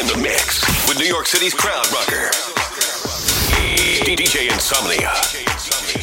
in the mix with New York City's crowd rocker, DJ Insomnia.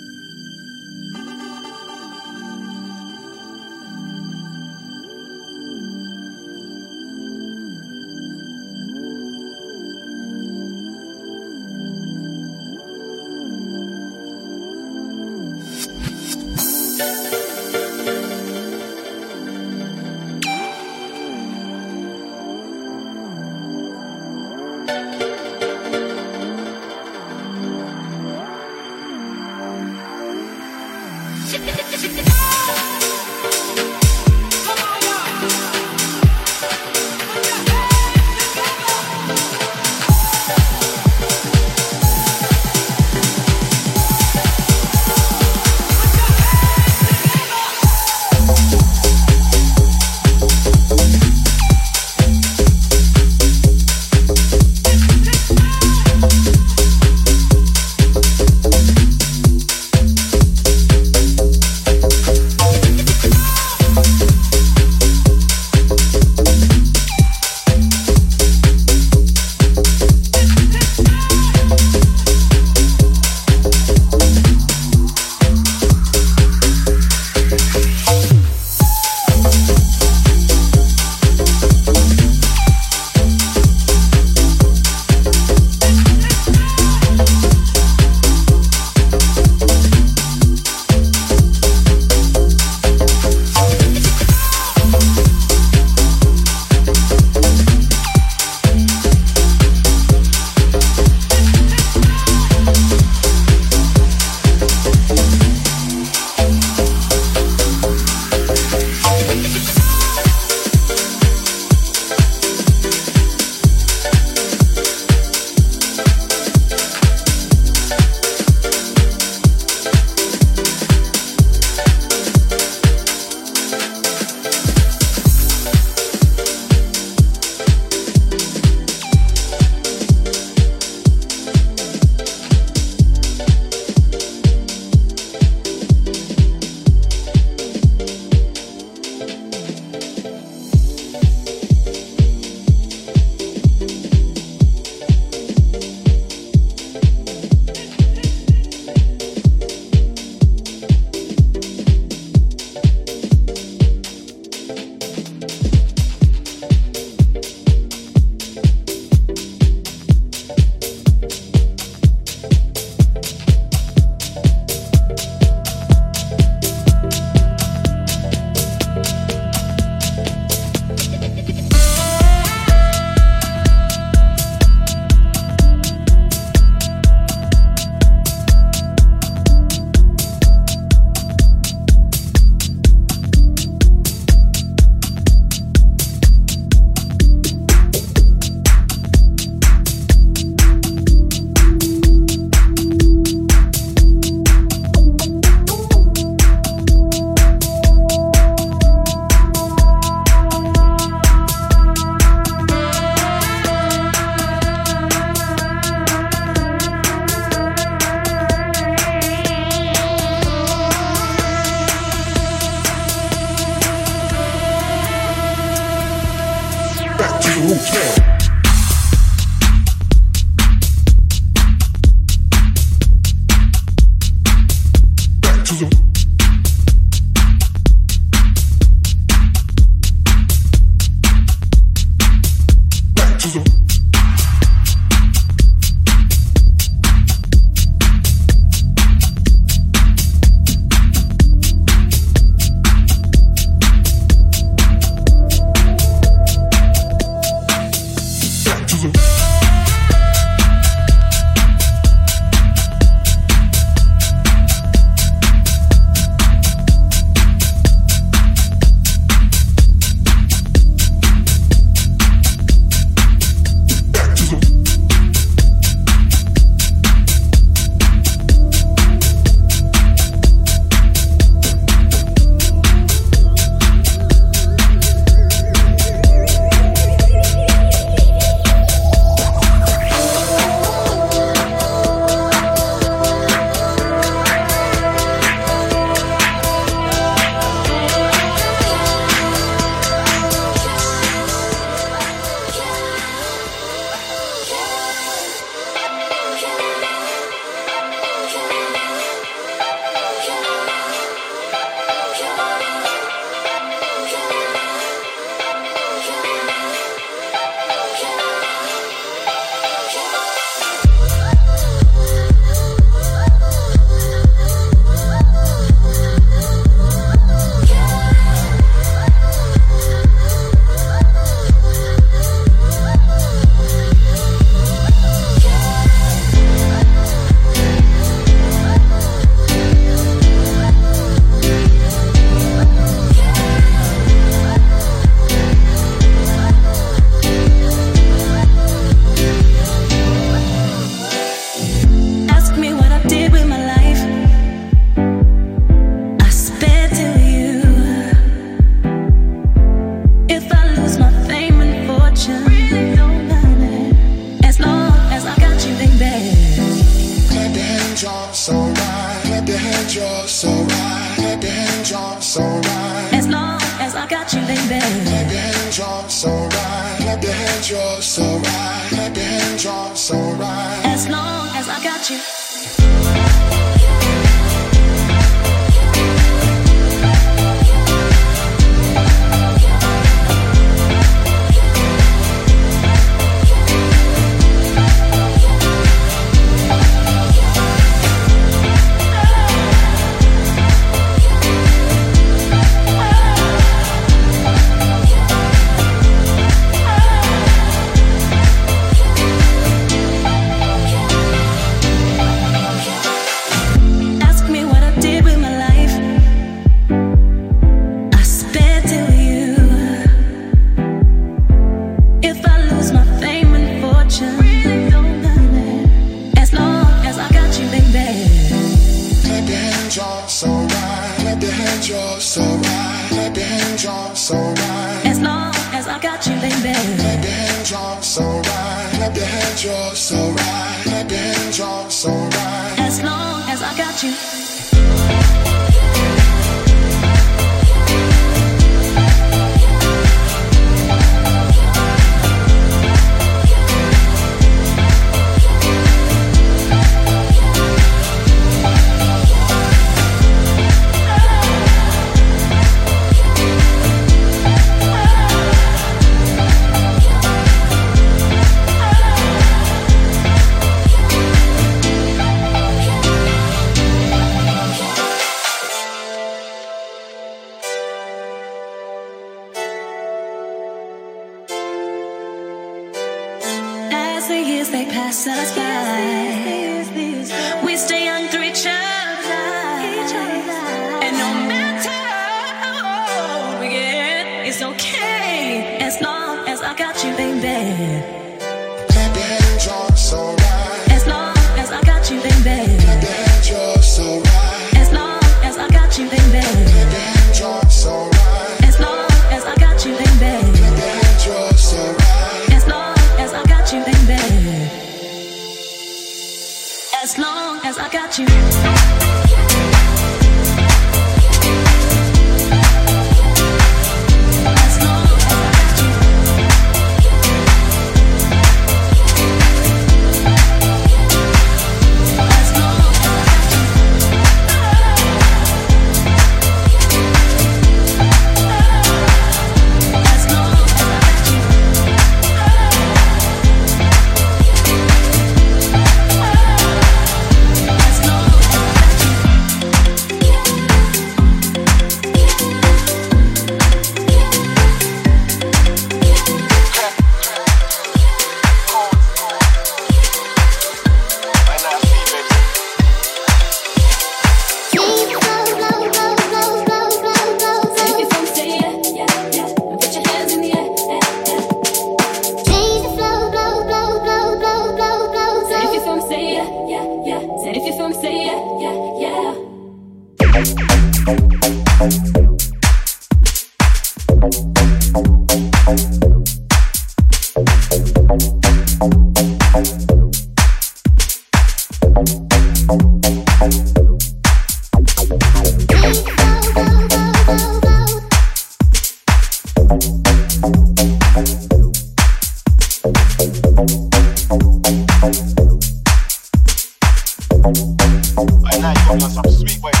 sweet way.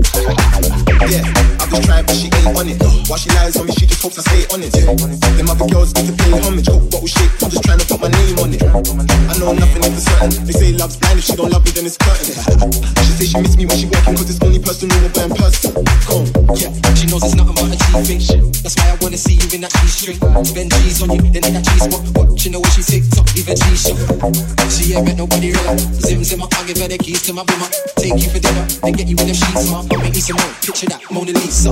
Yeah, I just tried but she ain't on it. While she lies on me, she just hopes I stay on it. Yeah. Them other girls get to pay homage, go bottle shit. I'm just trying to put my name on it. I know nothing is for certain. They say love's blind, if she don't love me, then it's curtain. She say she miss me when she walking, cause it's only personal but in person. Come, yeah. She knows it's nothing but a thing. That's why I wanna see you in that cheese string. Spend cheese on you, then I got cheese spot. Watching the what she's tick tock, leave a. She ain't met nobody real. Zim zim, I'll give her the keys to my bimmer. Take you for dinner, then get you in the sheets, mom. Oh, we need some more. Picture that Mona Lisa.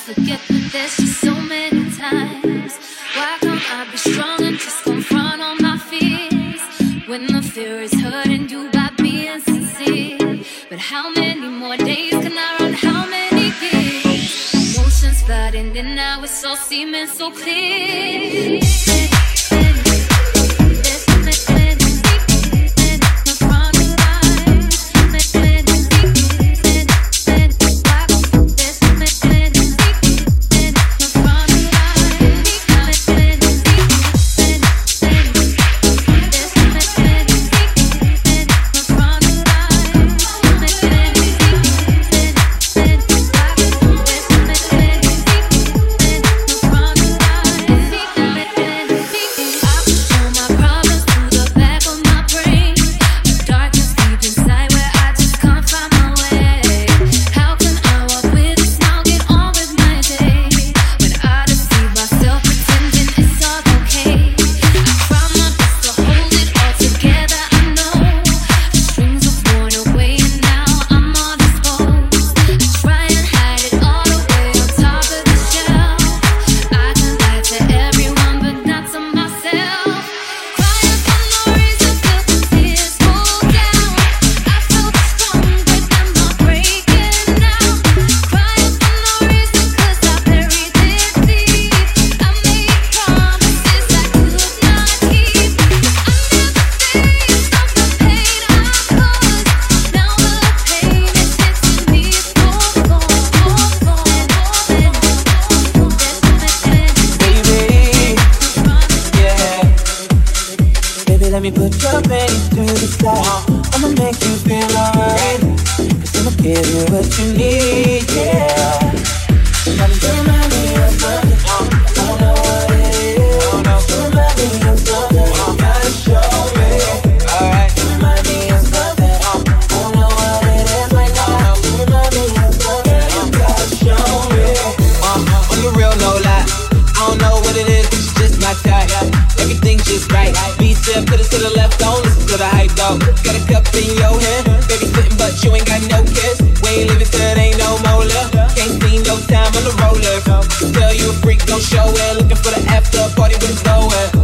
forget that there's just so many times. Why can't I be strong and just confront all my fears? When the fear is hurting you by being sincere. But how many more days can I run? How many years? Emotions flooding, and now it's all seeming so clear. I don't know what it is, it's just my type. Everything's just right. Be still, put it to the left, don't listen to the hype though. Got a cup in your hand, baby sitting, but you ain't got no kiss. We ain't living till ain't no more left. Can't see no time on the roller. Tell you a freak, don't show it. Looking for the after party, with nowhere.